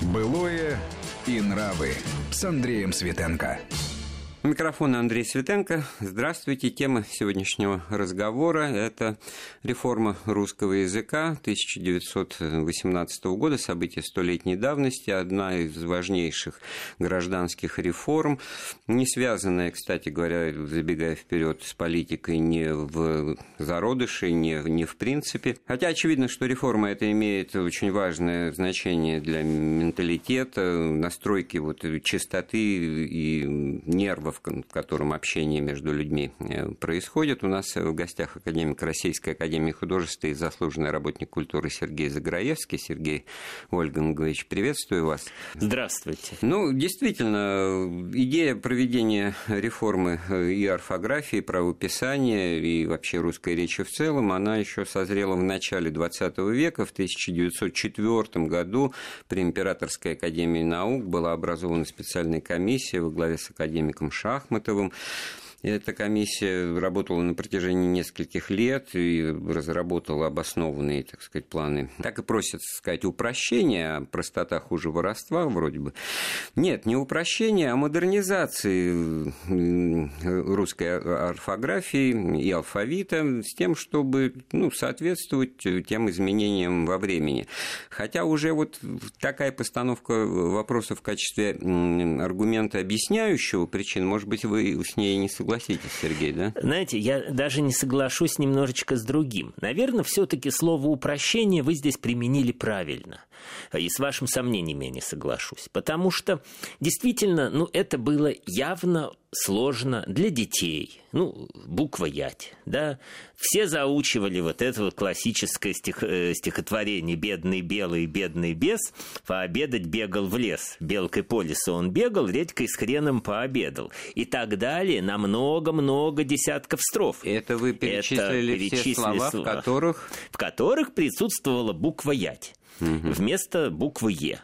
Былое и нравы с Андреем Светенко. Микрофон Андрей Светенко. Здравствуйте. Тема сегодняшнего разговора – это реформа русского языка 1918 года, события столетней давности, одна из важнейших гражданских реформ, не связанная, кстати говоря, забегая вперед с политикой не в зародыше, не, не в принципе. Хотя очевидно, что реформа это имеет очень важное значение для менталитета, настройки вот чистоты и нервов в котором общение между людьми э, происходит. У нас в гостях академик Российской Академии Художеств и заслуженный работник культуры Сергей Заграевский. Сергей Ольгангович, приветствую вас. Здравствуйте. Ну, действительно, идея проведения реформы э, и орфографии, и правописания, и вообще русской речи в целом, она еще созрела в начале XX века. В 1904 году при Императорской Академии Наук была образована специальная комиссия во главе с академиком Шахматовым. Эта комиссия работала на протяжении нескольких лет и разработала обоснованные, так сказать, планы. Так и просят сказать упрощения, а простота хуже воровства вроде бы. Нет, не упрощения, а модернизации русской орфографии и алфавита с тем, чтобы ну, соответствовать тем изменениям во времени. Хотя уже вот такая постановка вопроса в качестве аргумента объясняющего причин, может быть, вы с ней не согласны согласитесь, Сергей, да? Знаете, я даже не соглашусь немножечко с другим. Наверное, все-таки слово упрощение вы здесь применили правильно. И с вашим сомнением я не соглашусь. Потому что действительно, ну, это было явно сложно для детей. Ну, буква Ять, да. Все заучивали вот это вот классическое стих, э, стихотворение «Бедный белый, бедный бес, пообедать бегал в лес. Белкой по лесу он бегал, редькой с хреном пообедал». И так далее на много-много десятков строф. Это вы перечислили, это перечислили все слова, слова, в которых... В которых присутствовала буква Ять угу. вместо буквы Е.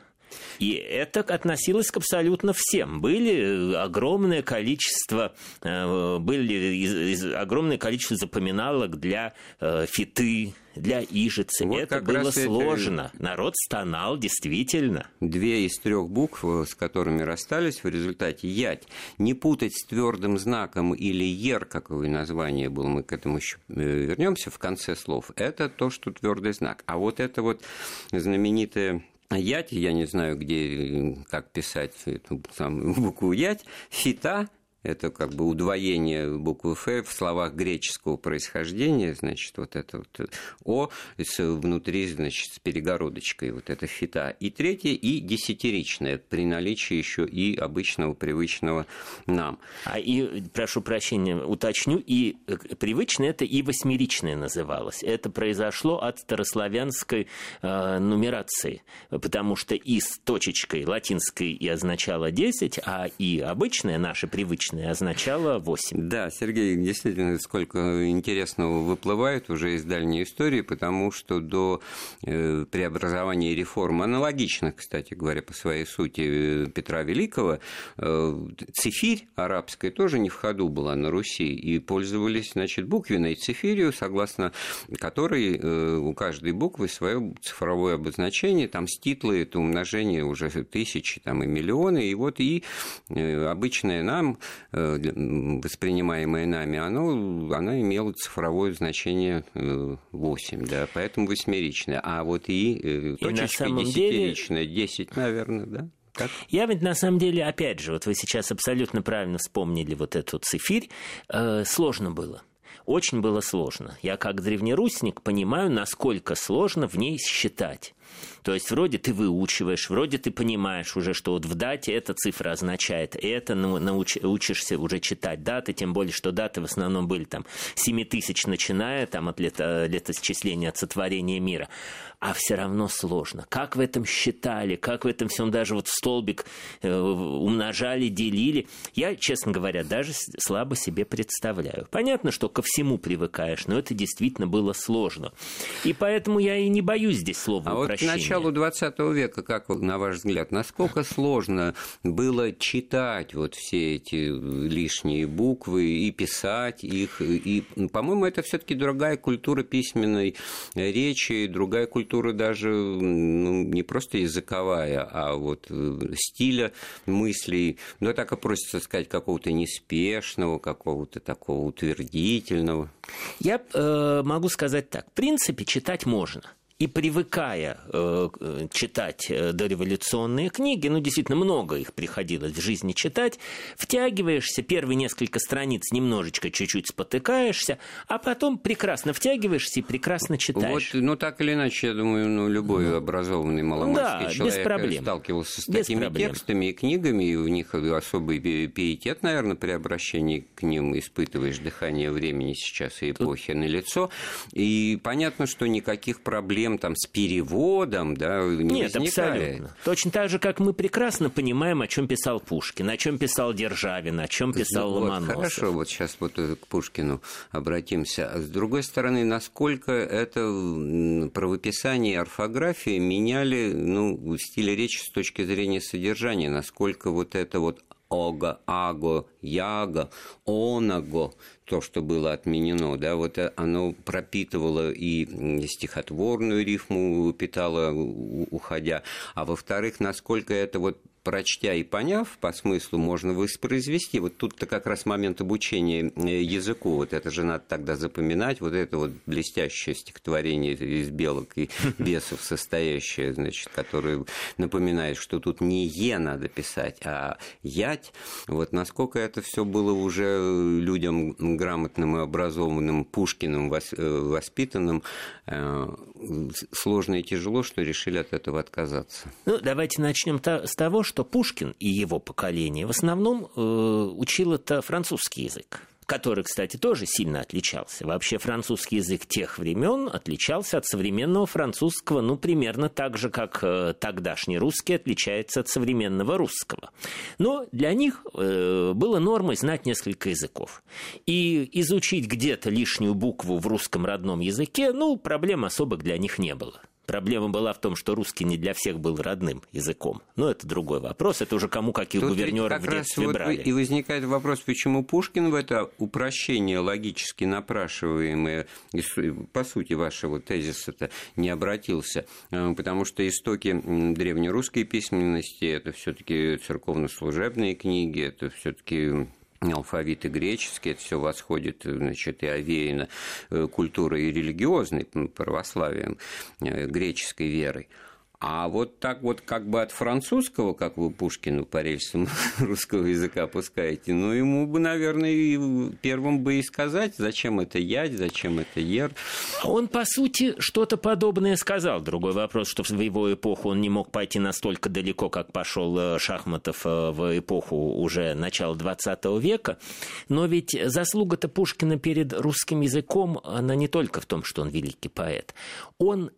И это относилось к абсолютно всем. Были э, огромное количество, э, были огромное количество запоминалок для э, фиты, для ижицы. Вот это было сложно. Это... Народ стонал, действительно. Две из трех букв, с которыми расстались в результате ять. Не путать с твердым знаком или ер, какое название было, мы к этому еще вернемся в конце слов. Это то, что твердый знак. А вот это вот знаменитое Ять, я не знаю, где, как писать эту самую букву Ять, фита это как бы удвоение буквы «Ф» в словах греческого происхождения, значит, вот это вот «О» с, внутри, значит, с перегородочкой, вот это «фита». И третье, и десятиричное, при наличии еще и обычного, привычного нам. А и, прошу прощения, уточню, и э, привычное это и восьмеричное называлось. Это произошло от старославянской э, нумерации, потому что и с точечкой латинской и означало 10, а и обычное, наше привычное, обычное означало 8. Да, Сергей, действительно, сколько интересного выплывает уже из дальней истории, потому что до э, преобразования и реформ, аналогичных, кстати говоря, по своей сути э, Петра Великого, э, цифирь арабская тоже не в ходу была на Руси, и пользовались, значит, буквенной цифирью, согласно которой у каждой буквы свое цифровое обозначение, там ститлы, это умножение уже тысячи там, и миллионы, и вот и обычное нам Э, воспринимаемое нами, оно, она имела цифровое значение 8, э, да, поэтому восьмеричное. А вот и, э, и точечка десятиричная, деле... 10, наверное, да? Как? Я ведь на самом деле, опять же, вот вы сейчас абсолютно правильно вспомнили вот эту цифирь, э, сложно было очень было сложно. Я как древнерусник понимаю, насколько сложно в ней считать. То есть вроде ты выучиваешь, вроде ты понимаешь уже, что вот в дате эта цифра означает это, ну, науч, учишься уже читать даты, тем более, что даты в основном были там 7 тысяч, начиная там от лета, летосчисления, от сотворения мира. А все равно сложно. Как в этом считали, как в этом всем даже вот столбик э, умножали, делили. Я, честно говоря, даже слабо себе представляю. Понятно, что ко всему привыкаешь, но это действительно было сложно. И поэтому я и не боюсь здесь слова а к началу 20 века, как на ваш взгляд, насколько сложно было читать вот все эти лишние буквы и писать их? И, по-моему, это все-таки другая культура письменной речи, другая культура даже ну, не просто языковая, а вот э, стиля мыслей, ну, так и просится сказать, какого-то неспешного, какого-то такого утвердительного. Я э, могу сказать так. В принципе, читать можно – и привыкая э, читать э, дореволюционные книги, ну, действительно, много их приходилось в жизни читать, втягиваешься, первые несколько страниц немножечко чуть-чуть спотыкаешься, а потом прекрасно втягиваешься и прекрасно читаешь. Вот, ну, так или иначе, я думаю, ну, любой ну, образованный маломальский да, человек без проблем. сталкивался с без такими проблем. текстами и книгами, и у них особый пиетет, наверное, при обращении к ним испытываешь дыхание времени сейчас и эпохи Тут... на лицо. И понятно, что никаких проблем проблем там с переводом, да, не Нет, возникали. абсолютно. Точно так же, как мы прекрасно понимаем, о чем писал Пушкин, о чем писал Державин, о чем писал вот, Ломоносов. Хорошо, вот сейчас вот к Пушкину обратимся. А с другой стороны, насколько это правописание и орфография меняли ну, стиль речи с точки зрения содержания, насколько вот это вот ого, аго, яго, оного, то, что было отменено, да, вот оно пропитывало и стихотворную рифму, питало, уходя, а во-вторых, насколько это вот прочтя и поняв по смыслу, можно воспроизвести. Вот тут-то как раз момент обучения э, языку. Вот это же надо тогда запоминать. Вот это вот блестящее стихотворение из белок и бесов состоящее, значит, которое напоминает, что тут не «е» надо писать, а «ять». Вот насколько это все было уже людям грамотным и образованным, Пушкиным э, воспитанным, э, сложно и тяжело, что решили от этого отказаться. Ну, давайте начнем с того, что что Пушкин и его поколение в основном э, учил это французский язык который, кстати, тоже сильно отличался. Вообще французский язык тех времен отличался от современного французского, ну, примерно так же, как э, тогдашний русский отличается от современного русского. Но для них э, было нормой знать несколько языков. И изучить где-то лишнюю букву в русском родном языке, ну, проблем особых для них не было. Проблема была в том, что русский не для всех был родным языком. Но это другой вопрос. Это уже кому каких Тут гувернеров в детстве вот брали. И возникает вопрос, почему Пушкин в это упрощение логически напрашиваемое, по сути, вашего тезиса-то не обратился. Э, потому что истоки древнерусской письменности – это все таки церковно-служебные книги, это все таки алфавиты греческие, это все восходит, значит, и овеяно э, культурой и религиозной православием, э, греческой верой. А вот так вот как бы от французского, как вы Пушкину по рельсам русского языка пускаете, ну, ему бы, наверное, и первым бы и сказать, зачем это ять, зачем это ер. Он, по сути, что-то подобное сказал. Другой вопрос, что в его эпоху он не мог пойти настолько далеко, как пошел э, Шахматов э, в эпоху уже начала 20 века. Но ведь заслуга-то Пушкина перед русским языком, она не только в том, что он великий поэт. Он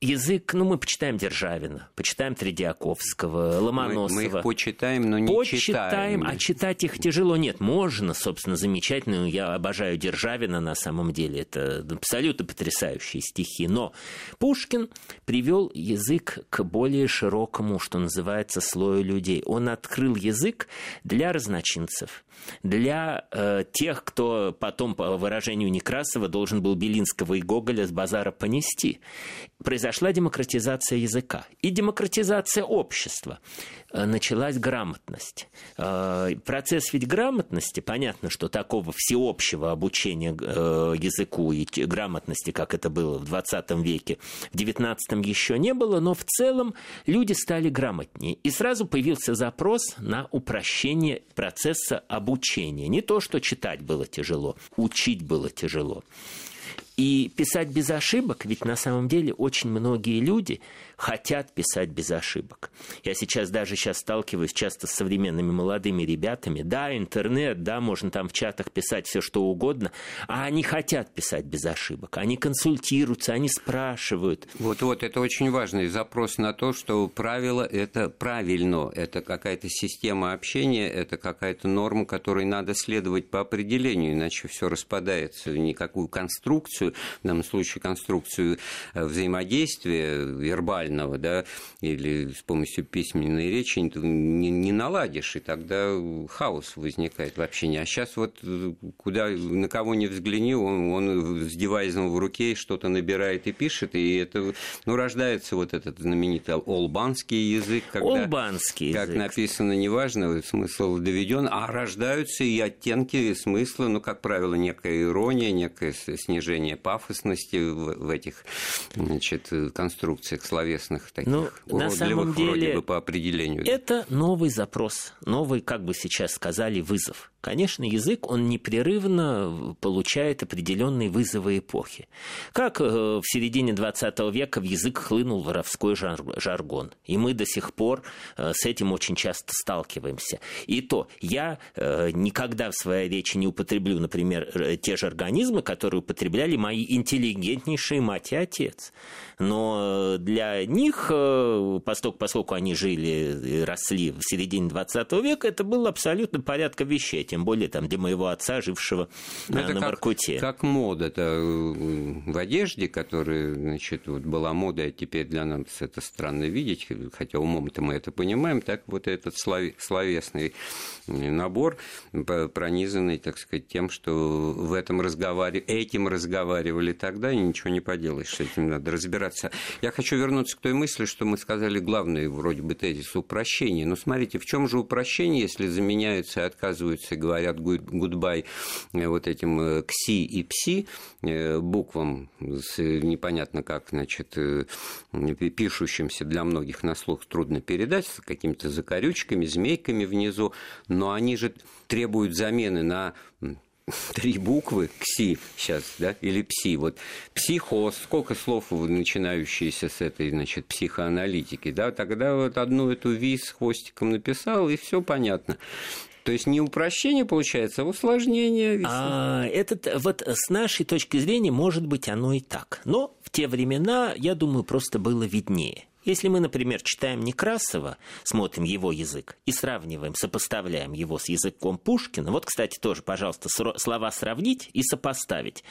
язык, ну, мы почитаем Державина, почитаем Тредиаковского, Ломоносова. Мы, мы их почитаем, но не почитаем, читаем. а читать их тяжело. Нет, можно, собственно, замечательно. Я обожаю Державина на самом деле. Это абсолютно потрясающие стихи. Но Пушкин привел язык к более широкому, что называется, слою людей. Он открыл язык для разночинцев, для э, тех, кто потом, по выражению Некрасова, должен был Белинского и Гоголя с базара понести. Произошла демократизация языка и демократизация общества. Э, началась грамотность. Э, процесс ведь грамотности, понятно, что такого всеобщего обучения э, языку и грамотности, как это было в 20 веке, в 19 еще не было, но в целом люди стали грамотнее. И сразу появился запрос на упрощение процесса обучения. Не то, что читать было тяжело, учить было тяжело. И писать без ошибок, ведь на самом деле очень многие люди хотят писать без ошибок. Я сейчас даже сейчас сталкиваюсь часто с современными молодыми ребятами. Да, интернет, да, можно там в чатах писать все что угодно, а они хотят писать без ошибок. Они консультируются, они спрашивают. Вот-вот, это очень важный запрос на то, что правило это правильно, это какая-то система общения, это какая-то норма, которой надо следовать по определению, иначе все распадается никакую конструкцию, конструкцию, в данном случае конструкцию э, взаимодействия вербального, да, или с помощью письменной речи не, не наладишь, и тогда хаос возникает в общении. А сейчас вот э, куда, на кого не взгляни, он, он с девайсом в руке что-то набирает и пишет, и это, ну, рождается вот этот знаменитый олбанский язык, когда, Олбанский как язык. написано, неважно, смысл доведен, а рождаются и оттенки и смысла, ну, как правило, некая ирония, некое снижение пафосности в, в этих значит, конструкциях словесных, таких ну, на самом деле, вроде бы по определению. Это новый запрос, новый, как бы сейчас сказали, вызов. Конечно, язык, он непрерывно получает определенные вызовы эпохи. Как э, в середине 20 века в язык хлынул воровской жаргон. И мы до сих пор э, с этим очень часто сталкиваемся. И то, я э, никогда в своей речи не употреблю, например, те же организмы, которые употребляли мои интеллигентнейшие мать и отец. Но для них, поскольку, поскольку они жили и росли в середине 20 века, это было абсолютно порядка вещей тем более там для моего отца, жившего Но это на как, Воркуте. Как мода это э, в одежде, которая, значит, вот была мода, а теперь для нас это странно видеть, хотя умом-то мы это понимаем, так вот этот словесный набор, пронизанный, так сказать, тем, что в этом разговаривали, этим разговаривали тогда, и ничего не поделаешь, с этим надо разбираться. Я хочу вернуться к той мысли, что мы сказали главный вроде бы тезис упрощения. Но смотрите, в чем же упрощение, если заменяются и отказываются говорят гудбай э, вот этим э, кси и пси э, буквам непонятно как, значит, пишущимся для многих на слух трудно передать, с какими-то закорючками, змейками внизу, но они же требуют замены на три буквы кси сейчас, да, или пси. Вот психоз, сколько слов начинающиеся с этой, значит, психоаналитики, да, тогда вот одну эту ви с хвостиком написал, и все понятно. То есть не упрощение получается, а усложнение. А, этот, вот с нашей точки зрения, может быть, оно и так. Но в те времена, я думаю, просто было виднее. Если мы, например, читаем Некрасова, смотрим его язык и сравниваем, сопоставляем его с языком Пушкина, вот, кстати, тоже, пожалуйста, слова сравнить и сопоставить.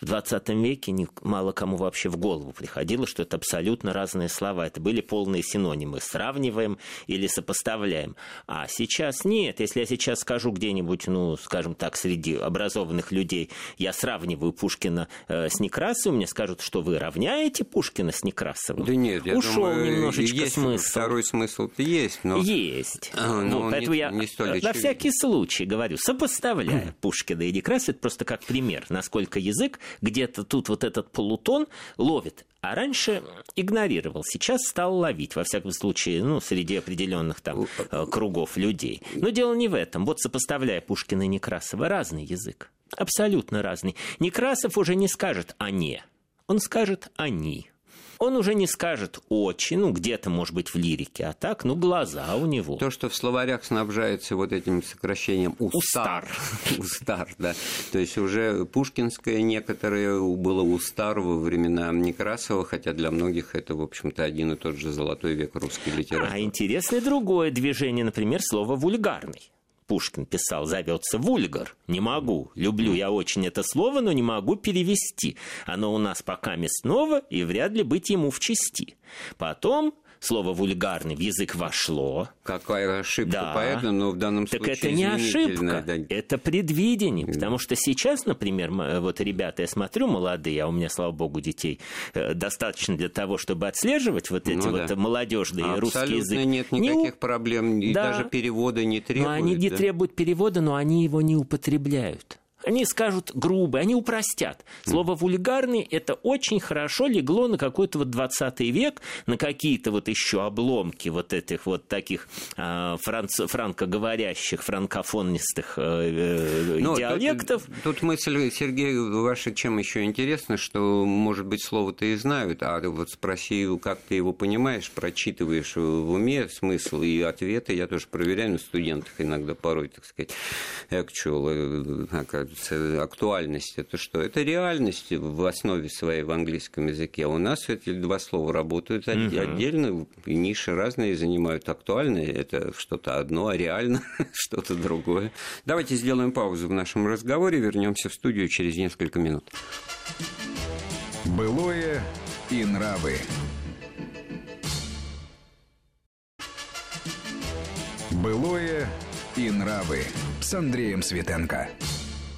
В 20 веке мало кому вообще в голову приходило, что это абсолютно разные слова. Это были полные синонимы. Сравниваем или сопоставляем. А сейчас нет. Если я сейчас скажу где-нибудь, ну, скажем так, среди образованных людей, я сравниваю Пушкина э, с Некрасовым, мне скажут, что вы равняете Пушкина с Некрасовым. Да нет, я Ушел думаю, немножечко есть смысл. Второй смысл-то есть, но... Есть. А, ну, вот, поэтому не, я не столь на всякий случай говорю, сопоставляя Пушкина и Некрасова, просто как пример, насколько язык где-то тут вот этот полутон ловит. А раньше игнорировал, сейчас стал ловить, во всяком случае, ну, среди определенных там э, кругов людей. Но дело не в этом. Вот сопоставляя Пушкина и Некрасова, разный язык. Абсолютно разный. Некрасов уже не скажет «они», он скажет «они» он уже не скажет очень, ну, где-то, может быть, в лирике, а так, ну, глаза у него. То, что в словарях снабжается вот этим сокращением «устар». «Устар», да. То есть уже пушкинское некоторое было «устар» во времена Некрасова, хотя для многих это, в общем-то, один и тот же золотой век русской литературы. А интересное другое движение, например, слово «вульгарный». Пушкин писал, зовется вульгар. Не могу. Люблю я очень это слово, но не могу перевести. Оно у нас пока снова и вряд ли быть ему в чести. Потом слово вульгарный в язык вошло. Какая ошибка да. поэта, но в данном так случае Так это не ошибка, да. это предвидение. Потому что сейчас, например, вот ребята, я смотрю, молодые, а у меня, слава богу, детей э, достаточно для того, чтобы отслеживать вот эти ну, вот да. молодежные Абсолютно русский язык. нет никаких не... проблем, и да. даже перевода не требуют. Но они не да? требуют перевода, но они его не употребляют. Они скажут грубый, они упростят. Слово «вульгарный» – это очень хорошо легло на какой-то вот 20 век, на какие-то вот еще обломки вот этих вот таких э, франц, франкоговорящих, франкофонистых э, э, диалектов. Тут, тут мысль, Сергей, ваша чем еще интересна, что, может быть, слово-то и знают, а вот спроси, как ты его понимаешь, прочитываешь в уме смысл и ответы, я тоже проверяю на студентах иногда порой, так сказать, actual, актуальность это что? Это реальность в основе своей в английском языке. А у нас эти два слова работают угу. отдельно, и ниши разные занимают. Актуальное – это что-то одно, а реально что-то другое. Давайте сделаем паузу в нашем разговоре, вернемся в студию через несколько минут. Былое и нравы. Былое и нравы с Андреем Светенко.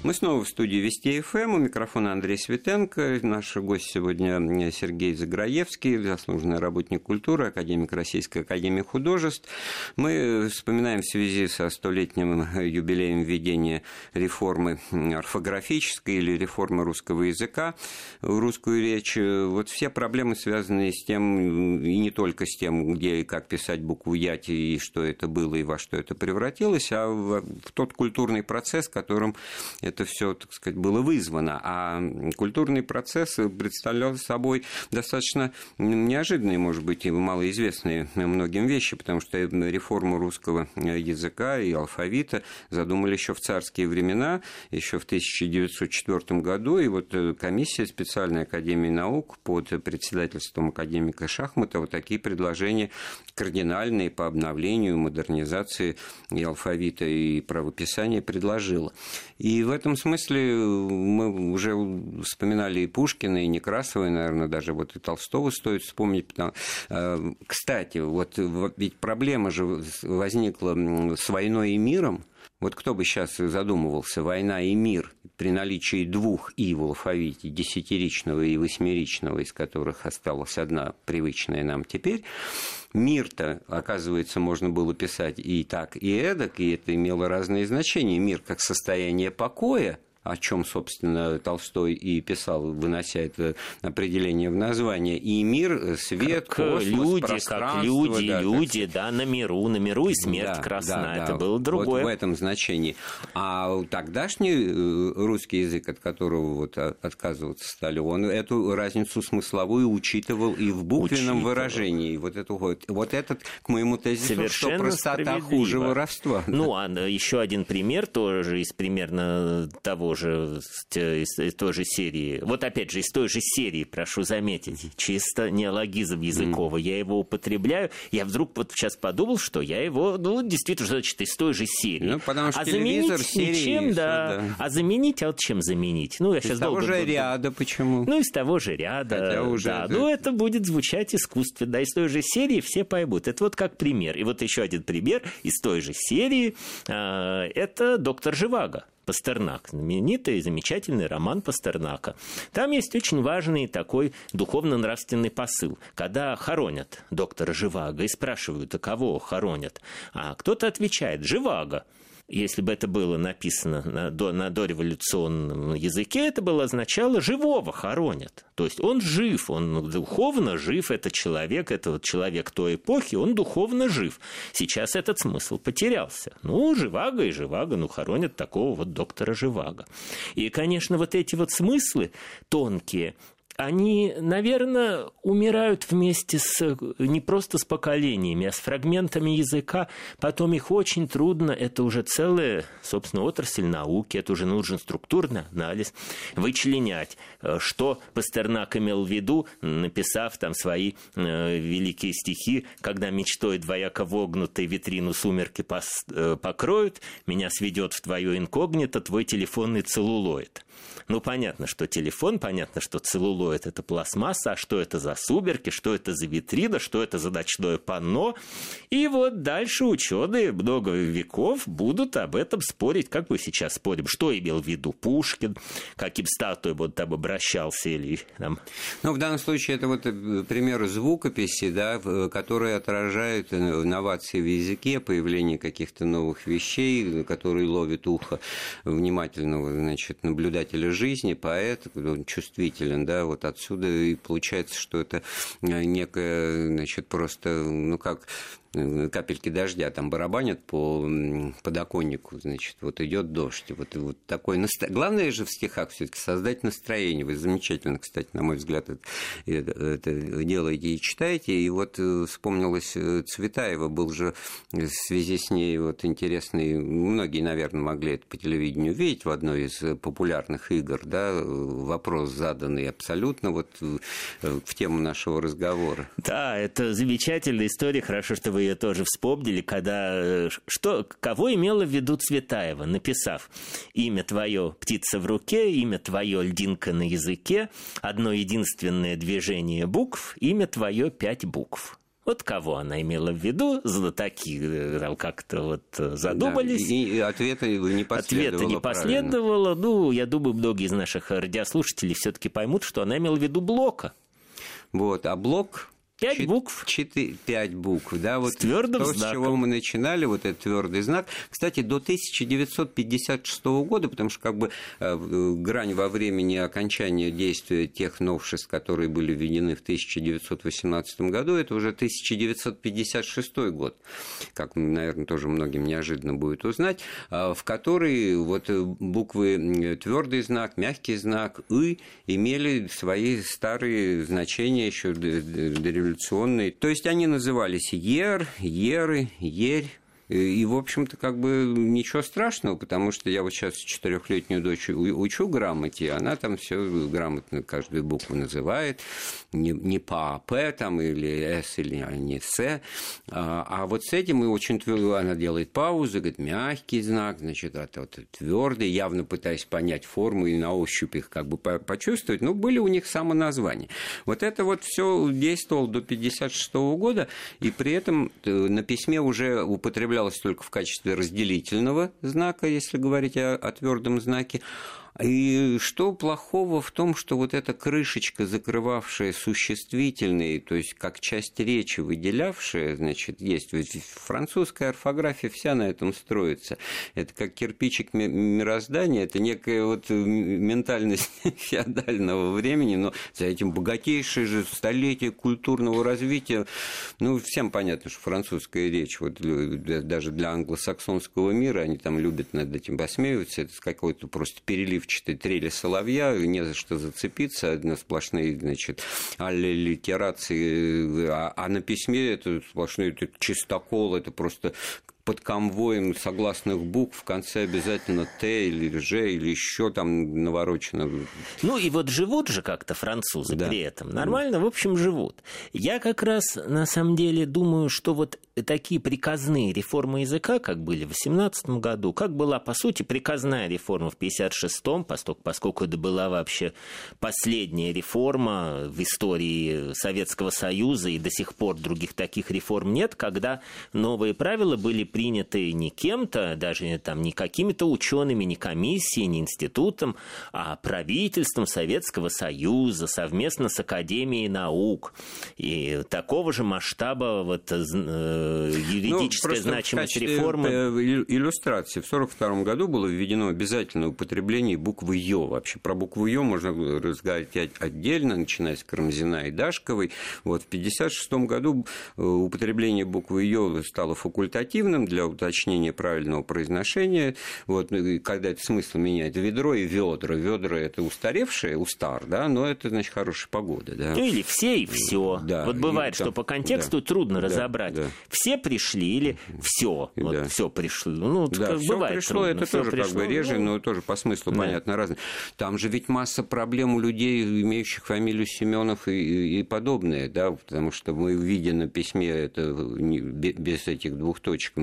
Мы снова в студии Вести ФМ. У микрофона Андрей Светенко. Наш гость сегодня Сергей Заграевский, заслуженный работник культуры, академик Российской Академии Художеств. Мы вспоминаем в связи со столетним юбилеем введения реформы орфографической или реформы русского языка в русскую речь. Вот все проблемы, связанные с тем, и не только с тем, где и как писать букву Яти, и что это было, и во что это превратилось, а в тот культурный процесс, которым это все, так сказать, было вызвано. А культурный процесс представлял собой достаточно неожиданные, может быть, и малоизвестные многим вещи, потому что реформу русского языка и алфавита задумали еще в царские времена, еще в 1904 году, и вот комиссия специальной Академии наук под председательством академика Шахматова такие предложения кардинальные по обновлению, модернизации и алфавита, и правописания предложила. И в этом смысле мы уже вспоминали и Пушкина, и Некрасова, и, наверное, даже вот и Толстого стоит вспомнить. Потому... Э, кстати, вот ведь проблема же возникла с войной и миром, вот кто бы сейчас задумывался, война и мир при наличии двух «и» в алфавите, десятиричного и восьмеричного, из которых осталась одна привычная нам теперь, мир-то, оказывается, можно было писать и так, и эдак, и это имело разные значения. Мир как состояние покоя – о чем, собственно, Толстой и писал, вынося это определение в название, и мир, свет, как космос, люди, как люди, да, люди, да, на миру, на миру и смерть да, красна, да, это да. было другое. Вот в этом значении. А тогдашний э, русский язык, от которого вот отказываться стали, он эту разницу смысловую учитывал и в буквенном учитывал. выражении. Вот, эту, вот, вот этот, к моему тезису, Совершенно что простота хуже воровства. Ну, а еще один пример тоже из примерно того тоже из, из той же серии. Вот опять же, из той же серии, прошу заметить, чисто неологизм языковый. Mm. Я его употребляю. Я вдруг вот сейчас подумал, что я его, ну, действительно, значит, из той же серии. Ну, потому что а телевизор заменить серии, ничем, да. да. А заменить, а вот чем заменить? Ну, я из сейчас того долго... же ряда, почему? Ну, из того же ряда, Хотя уже да. Это... Ну, это будет звучать искусственно. Из той же серии все поймут. Это вот как пример. И вот еще один пример из той же серии. А, это доктор Живаго. Пастернак, знаменитый и замечательный роман Пастернака. Там есть очень важный такой духовно-нравственный посыл. Когда хоронят доктора Живаго и спрашивают, а кого хоронят, а кто-то отвечает «Живаго» если бы это было написано на, до, на дореволюционном языке, это было означало «живого хоронят». То есть он жив, он духовно жив, это человек, это вот человек той эпохи, он духовно жив. Сейчас этот смысл потерялся. Ну, Живаго и Живаго, ну, хоронят такого вот доктора Живаго. И, конечно, вот эти вот смыслы тонкие, они, наверное, умирают вместе с не просто с поколениями, а с фрагментами языка. Потом их очень трудно, это уже целая, собственно, отрасль науки, это уже нужен структурный анализ, вычленять, э, что Пастернак имел в виду, написав там свои э, великие стихи, когда мечтой двояко вогнутой витрину сумерки пос, э, покроют, меня сведет в твое инкогнито твой телефонный целлулоид. Ну, понятно, что телефон, понятно, что целлулоид – это пластмасса, а что это за суберки, что это за витрина, что это за ночное панно. И вот дальше ученые много веков будут об этом спорить, как мы сейчас спорим, что имел в виду Пушкин, каким статуем он там обращался или там... Ну, в данном случае это вот э, пример звукописи, да, которые отражают инновации в языке, появление каких-то новых вещей, которые ловят ухо внимательного, значит, наблюдателя жизни, поэт, он чувствителен, да, вот отсюда и получается, что это некое, значит, просто, ну как, Э, капельки дождя там барабанят по подоконнику, значит, вот идет дождь. Вот, вот такое настро... Главное же в стихах все-таки создать настроение. Вы замечательно, кстати, на мой взгляд, это, это делаете и читаете. И вот э, вспомнилось э, Цветаева, был же в связи с ней вот интересный, многие, наверное, могли это по телевидению увидеть в одной из популярных игр, да, вопрос заданный абсолютно вот в тему нашего разговора. Да, это замечательная история, хорошо, что вы ее тоже вспомнили, когда что, кого имела в виду Цветаева, написав имя твое птица в руке, имя твое льдинка на языке, одно единственное движение букв, имя твое пять букв. Вот кого она имела в виду, знатоки э, как-то вот э, задумались. Да, и ответа не последовало. Ответа не последовало. Ну, я думаю, многие из наших радиослушателей все-таки поймут, что она имела в виду Блока. Вот, а Блок Пять Чет- букв. Четыре, пять букв, да, вот с твердым то, знаком. с чего мы начинали, вот этот твердый знак. Кстати, до 1956 года, потому что как бы э, грань во времени окончания действия тех новшеств, которые были введены в 1918 году, это уже 1956 год, как, наверное, тоже многим неожиданно будет узнать, э, в который вот буквы твердый знак, мягкий знак, и имели свои старые значения еще до, до революционные. То есть они назывались Ер, Еры, Ерь, и, в общем-то, как бы ничего страшного, потому что я вот сейчас четырехлетнюю дочь учу грамоте, она там все грамотно каждую букву называет, не, не по АП там или С или не С. А, а вот с этим мы очень твердо, она делает паузу, говорит, мягкий знак, значит, это вот твердый, явно пытаясь понять форму и на ощупь их как бы почувствовать, но были у них самоназвания. Вот это вот все действовало до 1956 года, и при этом э, на письме уже употреблял употреблялось только в качестве разделительного знака, если говорить о, о твердом знаке, и что плохого в том, что вот эта крышечка, закрывавшая существительные, то есть как часть речи выделявшая, значит, есть. Ведь французская орфография вся на этом строится. Это как кирпичик мироздания, это некая вот ментальность феодального времени, но за этим богатейшее же столетие культурного развития. Ну, всем понятно, что французская речь, вот даже для англосаксонского мира, они там любят над этим посмеиваться, это какой-то просто перелив переливчатой трели соловья, не за что зацепиться, одна сплошные, значит, аллитерации, а, а на письме это сплошной это чистокол, это просто под конвоем согласных букв в конце обязательно Т или Ж или еще там наворочено. Ну и вот живут же как-то французы да. при этом. Нормально, в общем, живут. Я как раз на самом деле думаю, что вот такие приказные реформы языка, как были в 18 году, как была, по сути, приказная реформа в 56-м, поскольку, поскольку это была вообще последняя реформа в истории Советского Союза, и до сих пор других таких реформ нет, когда новые правила были приняты не кем-то, даже там, не какими-то учеными, не комиссией, не институтом, а правительством Советского Союза совместно с Академией наук. И такого же масштаба вот, э, юридическая ну, значимость реформы. Э, иллюстрации. В 1942 году было введено обязательное употребление буквы «ё». Вообще про букву «ё» можно разговаривать отдельно, начиная с Карамзина и Дашковой. Вот в 1956 году э, употребление буквы «ё» стало факультативным, для уточнения правильного произношения. Вот, ну, когда это смысл меняет ведро и ведра. Ведра это устаревшее, устар, да, но это, значит, хорошая погода. Да. Ну или все и все. Да, вот бывает, и, что там, по контексту да, трудно да, разобрать. Да. Все пришли или все. Вот да. все пришло. Ну, да, как все бывает пришло, трудно. это всё тоже пришло, как бы реже, ну, но тоже по смыслу да. понятно разное. Там же ведь масса проблем у людей, имеющих фамилию Семенов и, и подобное, да, потому что мы видя на письме это без этих двух точек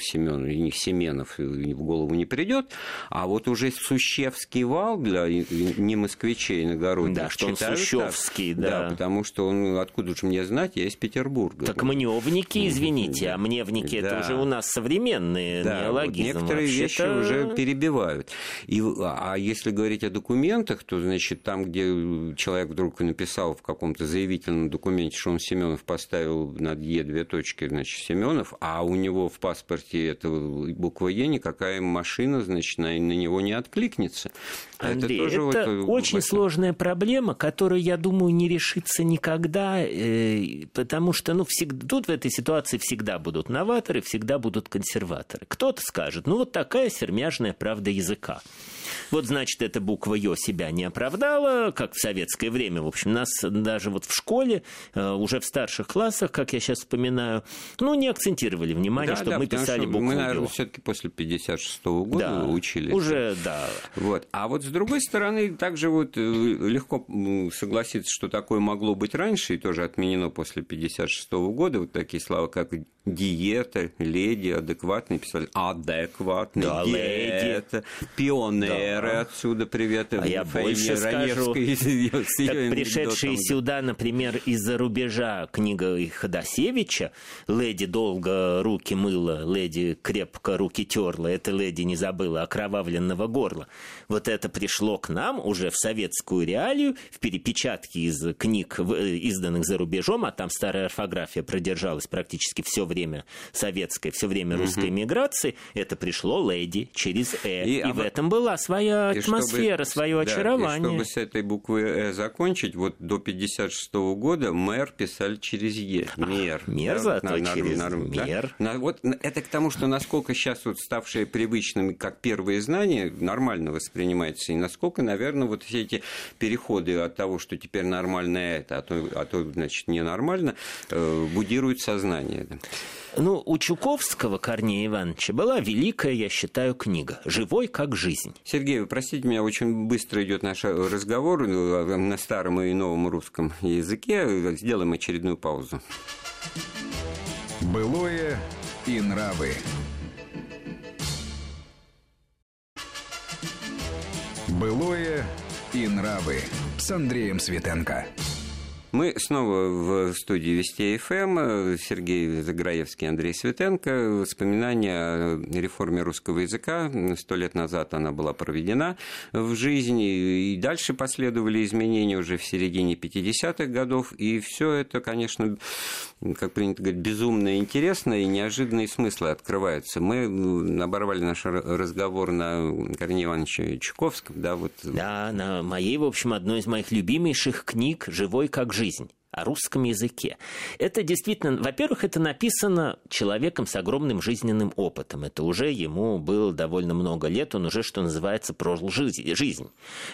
Семен, и Семенов в голову не придет, а вот уже Сущевский вал для не москвичей иногородних Да, что он Сущевский, так, да. Да, потому что он, откуда же мне знать, я из Петербурга. Так мневники, извините, а мневники да. это уже у нас современные да, неологизмы. Вот некоторые вещи уже перебивают. И, а если говорить о документах, то, значит, там, где человек вдруг написал в каком-то заявительном документе, что он Семенов поставил над Е две точки, значит, Семенов, а у него в паспорте этого буква Е, никакая машина, значит, на, на него не откликнется. Андрей, это, тоже это вот, очень это... сложная проблема, которая, я думаю, не решится никогда, э, потому что ну, всегда, тут в этой ситуации всегда будут новаторы, всегда будут консерваторы. Кто-то скажет, ну вот такая сермяжная правда языка. Вот, значит, эта буква Ё себя не оправдала, как в советское время. В общем, нас даже вот в школе, э, уже в старших классах, как я сейчас вспоминаю, ну, не акцентировали внимание, да, что да, мы писали букву Мы, наверное, все-таки после 56 -го года да, учили. Уже, да. Вот. А вот с другой стороны, также вот э, легко согласиться, что такое могло быть раньше, и тоже отменено после 56 -го года, вот такие слова, как диета, леди, адекватный писали, адекватный, да, диета, пионеры да. отсюда привет. А я больше скажу, пришедшие сюда, например, из-за рубежа книга Ходосевича «Леди долго руки мыла, леди крепко руки терла, эта леди не забыла окровавленного горла». Вот это пришло к нам уже в советскую реалию, в перепечатке из книг, э, изданных за рубежом, а там старая орфография продержалась практически все время время советской, все время русской миграции, это пришло леди через «э». И, и а в этом была своя атмосфера, чтобы, свое да, очарование. И чтобы с этой буквы «э» закончить, вот до 56 -го года мэр писали через «е». Мер. А, мер да, зато на, через на, мер. Да? На, вот это к тому, что насколько сейчас вот ставшие привычными как первые знания нормально воспринимается, и насколько, наверное, вот все эти переходы от того, что теперь нормально это, а то, а то значит, ненормально, э, будируют сознание. Ну, у Чуковского Корнея Ивановича была великая, я считаю, книга «Живой как жизнь». Сергей, вы простите меня, очень быстро идет наш разговор э, на старом и новом русском языке. Сделаем очередную паузу. Былое и нравы. Былое и нравы с Андреем Светенко. Мы снова в студии Вести ФМ. Сергей Заграевский, Андрей Светенко. Воспоминания о реформе русского языка. Сто лет назад она была проведена в жизни. И дальше последовали изменения уже в середине 50-х годов. И все это, конечно, как принято говорить, безумно интересно и неожиданные смыслы открываются. Мы оборвали наш разговор на Корнея Ивановича Чуковском. Да, вот. да, на моей, в общем, одной из моих любимейших книг «Живой как жизнь» о русском языке. Это действительно, во-первых, это написано человеком с огромным жизненным опытом. Это уже ему было довольно много лет, он уже, что называется, прожил жизнь.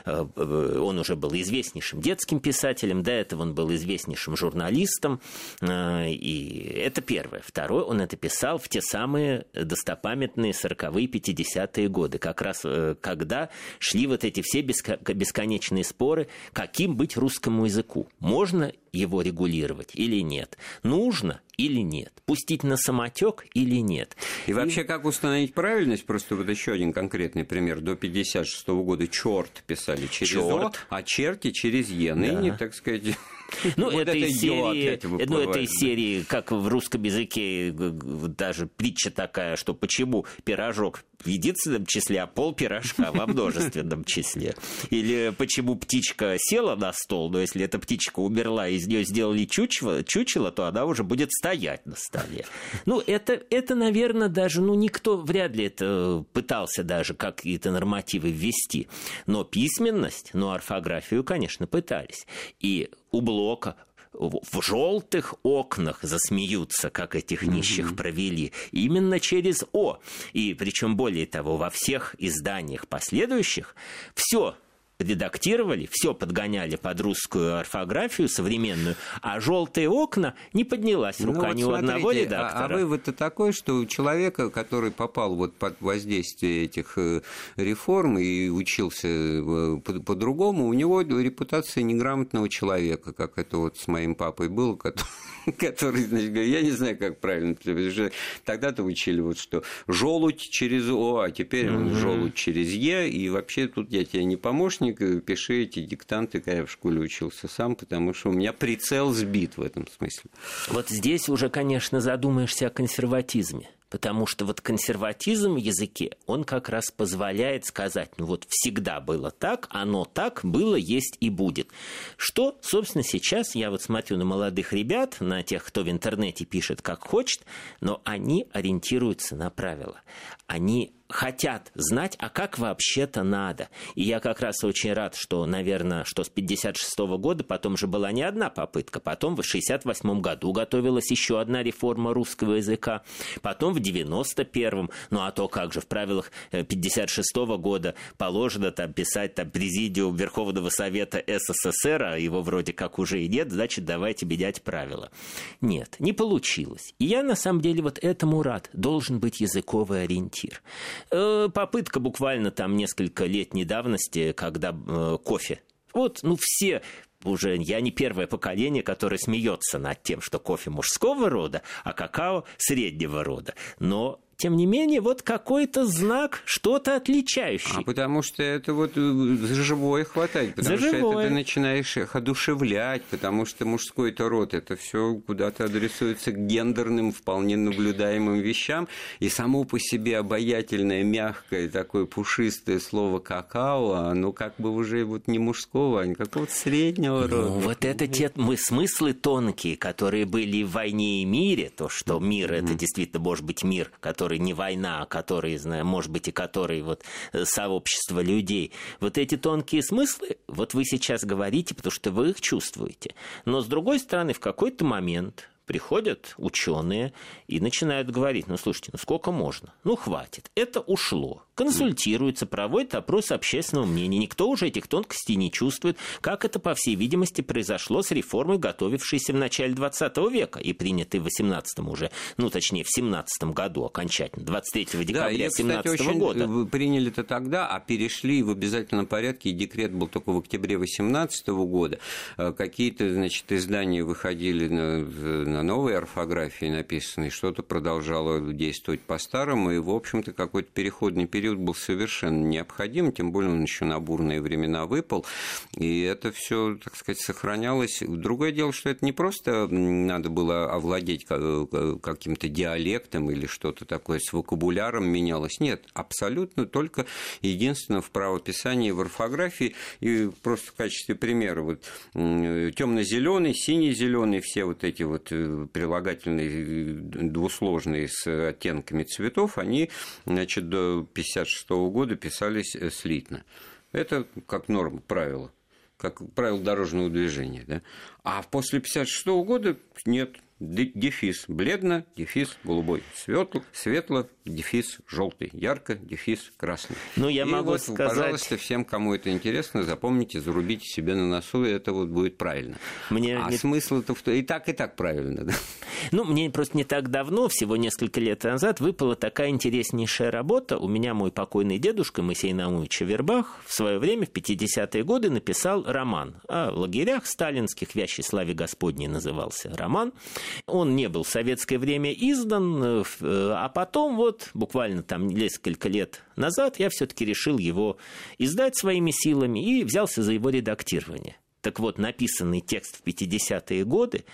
Э, э, он уже был известнейшим детским писателем, до этого он был известнейшим журналистом. Э, и это первое. Второе, он это писал в те самые достопамятные 40-е, 50-е годы, как раз когда шли вот эти все бесконечные споры, каким быть русскому языку. Можно его регулировать или нет? Нужно или нет? Пустить на самотек или нет? И, и вообще, как установить правильность? Просто вот еще один конкретный пример. До 56 -го года черт писали через черт. О, а черти через Е. Ныне, да. так сказать... Ну, вот это, из серии, ну, это из серии, как в русском языке даже притча такая, что почему пирожок в единственном числе, а пол пирожка во множественном числе. Или почему птичка села на стол, но если эта птичка умерла, из нее сделали чучело, чучело, то она уже будет стоять на столе. Ну, это, это, наверное, даже, ну, никто вряд ли это пытался даже какие-то нормативы ввести. Но письменность, но орфографию, конечно, пытались. И у Блока. В желтых окнах засмеются, как этих нищих провели, именно через О. И причем более того, во всех изданиях последующих все редактировали, все подгоняли под русскую орфографию современную, а желтые окна не поднялась ну рука ну, вот ни у одного редактора. А, а вывод-то такой, что у человека, который попал вот под воздействие этих э, реформ и учился э, по-другому, у него репутация неграмотного человека, как это вот с моим папой было, который который, значит, я не знаю, как правильно, тогда-то учили вот что желудь через О, а теперь mm-hmm. желудь через Е, и вообще тут я тебе не помощник, э, пиши эти диктанты, когда я в школе учился сам, потому что у меня прицел сбит в этом смысле. Вот здесь уже, конечно, задумаешься о консерватизме потому что вот консерватизм в языке, он как раз позволяет сказать, ну вот всегда было так, оно так было, есть и будет. Что, собственно, сейчас я вот смотрю на молодых ребят, на тех, кто в интернете пишет как хочет, но они ориентируются на правила. Они хотят знать, а как вообще-то надо. И я как раз очень рад, что, наверное, что с 56 -го года потом же была не одна попытка. Потом в 68 году готовилась еще одна реформа русского языка. Потом в 91-м. Ну а то как же в правилах 56 -го года положено там писать там президиум Верховного Совета СССР, а его вроде как уже и нет, значит, давайте менять правила. Нет, не получилось. И я на самом деле вот этому рад. Должен быть языковый ориентир. Э, попытка буквально там несколько лет недавности, когда э, кофе. Вот, ну все уже я не первое поколение, которое смеется над тем, что кофе мужского рода, а какао среднего рода. Но тем не менее, вот какой-то знак, что-то отличающее. А потому что это вот э, за живое хватает, потому за что живое. это ты начинаешь их одушевлять, потому что мужской-то род, это все куда-то адресуется к гендерным, вполне наблюдаемым вещам, и само по себе обаятельное, мягкое, такое пушистое слово какао, оно как бы уже вот не мужского, а какого-то среднего ну, рода. Ну, вот это те мы, смыслы тонкие, которые были в «Войне и мире», то, что мир это действительно может быть мир, который который не война, а который, может быть, и который вот э, сообщество людей. Вот эти тонкие смыслы, вот вы сейчас говорите, потому что вы их чувствуете. Но, с другой стороны, в какой-то момент приходят ученые и начинают говорить, ну слушайте, ну сколько можно? Ну хватит, это ушло. Консультируются, проводят опрос общественного мнения. Никто уже этих тонкостей не чувствует, как это, по всей видимости, произошло с реформой, готовившейся в начале 20 века и принятой в 18 уже, ну точнее в 17 году окончательно, 23 декабря да, 17 кстати, года. Вы приняли это тогда, а перешли в обязательном порядке, и декрет был только в октябре 18 года. Э, какие-то, значит, издания выходили на на новой орфографии написанной, что-то продолжало действовать по-старому, и, в общем-то, какой-то переходный период был совершенно необходим, тем более он еще на бурные времена выпал, и это все, так сказать, сохранялось. Другое дело, что это не просто надо было овладеть каким-то диалектом или что-то такое с вокабуляром менялось, нет, абсолютно только единственно в правописании в орфографии, и просто в качестве примера, вот темно-зеленый, синий-зеленый, все вот эти вот э, прилагательные двусложные с оттенками цветов, они значит, до 1956 года писались э, слитно. Это как норма, правило, как правило дорожного движения. Да? А после 1956 года нет, дефис бледно, дефис голубой, светло, светло, дефис желтый, ярко, дефис красный. Ну, я и могу вот, сказать... Пожалуйста, всем, кому это интересно, запомните, зарубите себе на носу, и это вот будет правильно. Мне а не... смысл это в... и так, и так правильно. Да? Ну, мне просто не так давно, всего несколько лет назад, выпала такая интереснейшая работа. У меня мой покойный дедушка Моисей Наумович Вербах в свое время, в 50-е годы, написал роман о лагерях сталинских, «Вящей славе Господней» назывался роман. Он не был в советское время издан, э, э, а потом вот буквально там несколько лет назад я все-таки решил его издать своими силами и взялся за его редактирование. Так вот, написанный текст в 50-е годы,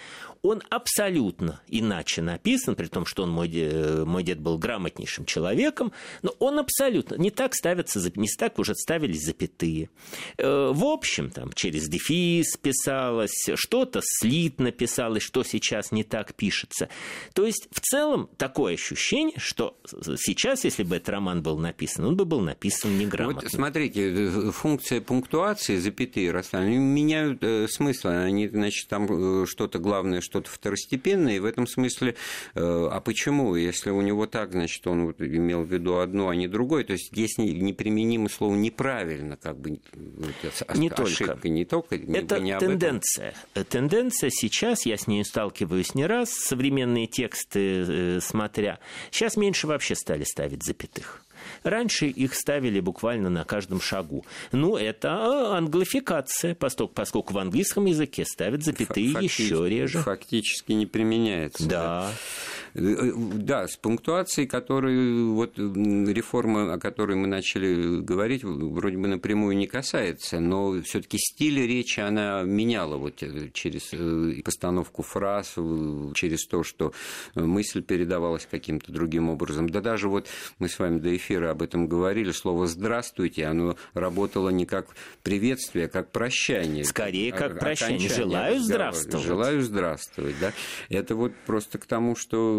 он абсолютно иначе написан, при том, что он, мой, дед, мой дед был грамотнейшим человеком, но он абсолютно не так ставятся, не так уже ставились запятые. Э, в общем, там через дефис писалось, что-то слитно писалось, что сейчас не так пишется. То есть, в целом, такое ощущение, что сейчас, если бы этот роман был написан, он бы был написан неграмотно. Вот смотрите, э, функция пунктуации, запятые, они меняют э, смысл, они, значит, там что-то главное, что-то второстепенное, и в этом смысле, э, а почему? Если у него так, значит, он вот имел в виду одно, а не другое, то есть есть неприменимое слово неправильно, как бы не ошибка, только. не только. Это не тенденция. Тенденция сейчас, я с ней сталкиваюсь не раз, современные тексты э, смотря, сейчас меньше вообще стали ставить запятых. Раньше их ставили буквально на каждом шагу. Ну, это англификация, поскольку, поскольку в английском языке ставят запятые Фактически, еще реже. Фактически не применяется. Да. да. Э, да, с пунктуацией, которую вот реформа, о которой мы начали говорить, вроде бы напрямую не касается, но все-таки стиль речи она меняла вот э, через э, постановку фраз, через то, что мысль передавалась каким-то другим образом. Да даже вот мы с вами до эфира об этом говорили, слово «здравствуйте», оно работало не как приветствие, а как прощание. Скорее, как прощание. Желаю здравствовать. Желаю здравствовать, да. Это вот просто к тому, что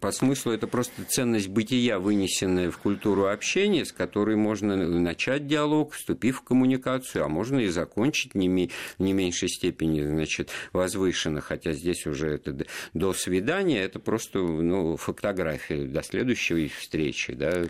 по смыслу это просто ценность бытия, вынесенная в культуру общения, с которой можно начать диалог, вступив в коммуникацию, а можно и закончить не, ми, не меньшей степени значит, возвышенно, хотя здесь уже это до свидания, это просто ну, фотография до следующей встречи. Да?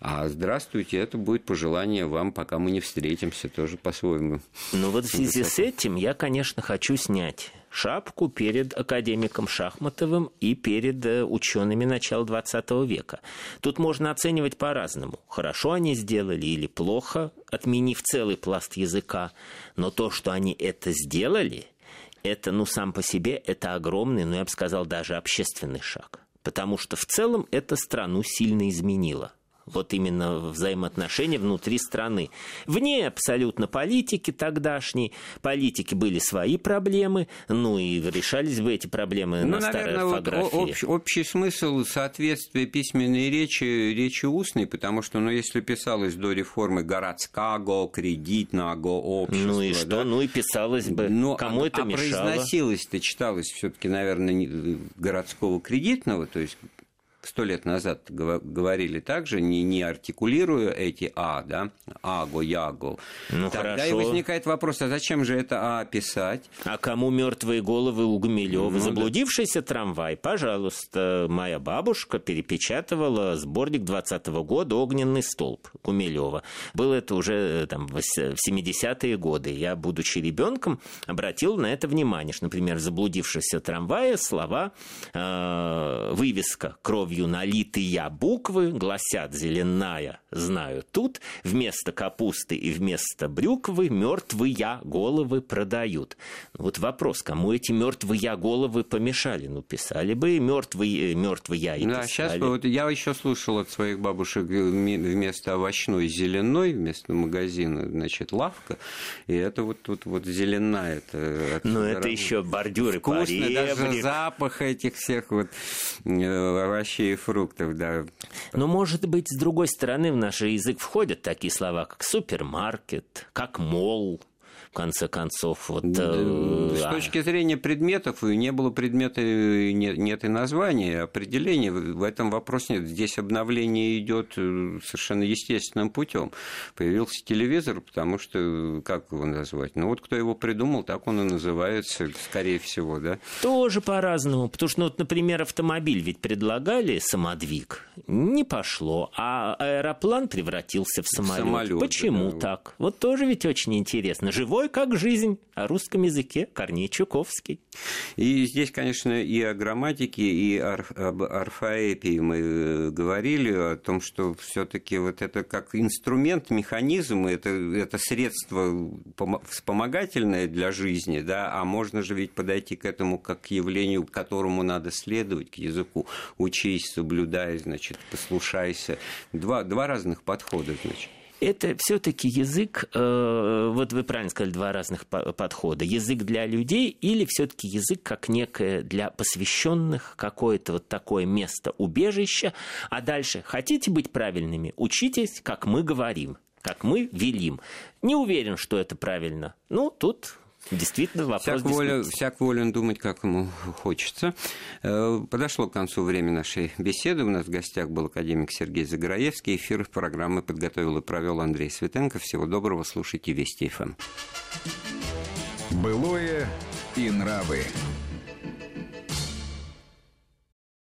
А здравствуйте, это будет пожелание вам, пока мы не встретимся, тоже по-своему. Ну вот в связи с этим я, конечно, хочу снять шапку перед академиком Шахматовым и перед э, учеными начала XX века. Тут можно оценивать по-разному. Хорошо они сделали или плохо, отменив целый пласт языка. Но то, что они это сделали, это, ну, сам по себе, это огромный, ну, я бы сказал, даже общественный шаг. Потому что в целом это страну сильно изменило вот именно взаимоотношения внутри страны. Вне абсолютно политики тогдашней, политики были свои проблемы, ну и решались бы эти проблемы ну, на наверное, старой орфографии. Вот общ, общий смысл соответствия письменной речи речи устной, потому что, ну, если писалось до реформы городского, кредитного общества... Ну и что? Да? Ну и писалось бы. Но, Кому а, это а мешало? произносилось-то, читалось все таки наверное, городского кредитного, то есть сто лет назад говорили также, не, не артикулируя эти «а», да, «аго», «яго», ну, тогда хорошо. и возникает вопрос, а зачем же это «а» писать? А кому мертвые головы у Гумилева? Ну, Заблудившийся да. трамвай, пожалуйста, моя бабушка перепечатывала сборник 20 -го года «Огненный столб» Гумилева. Было это уже э, там, в 70-е годы. Я, будучи ребенком, обратил на это внимание, что, например, в заблудившемся трамвае слова э, «вывеска кровь кровью налитые буквы гласят «зеленая, знаю тут», вместо капусты и вместо брюквы мертвые головы продают. Ну, вот вопрос, кому эти мертвые головы помешали? Ну, писали бы мертвые, мертвые и да, писали. сейчас вот я еще слушал от своих бабушек э, вместо овощной зеленой, вместо магазина, значит, лавка, и это вот тут вот зеленая. Это, ну, это еще бордюры Вкусно, даже запах этих всех вот э, овощей овощей и фруктов, да. Но, может быть, с другой стороны, в наш язык входят такие слова, как супермаркет, как мол, в конце концов. Вот, э, С точки зрения предметов, не было предмета, нет, нет и названия, определения. В этом вопросе нет. Здесь обновление идет э, совершенно естественным путем. Появился телевизор, потому что, как его назвать? Ну вот кто его придумал, так он и называется, скорее всего, да? Тоже по-разному. Потому что, ну, вот, например, автомобиль ведь предлагали самодвиг. Не пошло. А аэроплан превратился в самолет. самолет Почему да. так? Вот тоже ведь очень интересно. Живой Живой как жизнь о русском языке Корней Чуковский. И здесь, конечно, и о грамматике, и об орфоэпии мы э, говорили, о том, что все таки вот это как инструмент, механизм, это, это средство вспомогательное для жизни, да, а можно же ведь подойти к этому как к явлению, которому надо следовать, к языку. Учись, соблюдай, значит, послушайся. Два, два разных подхода, значит это все-таки язык, э, вот вы правильно сказали, два разных подхода. Язык для людей или все-таки язык как некое для посвященных, какое-то вот такое место убежища. А дальше, хотите быть правильными, учитесь, как мы говорим как мы велим. Не уверен, что это правильно. Ну, тут Действительно, вопрос всяк, воля, всяк волен думать, как ему хочется. Э, подошло к концу время нашей беседы. У нас в гостях был академик Сергей Загораевский. Эфир программы подготовил и провел Андрей Светенко. Всего доброго, слушайте Вести ФМ. Былое и нравы.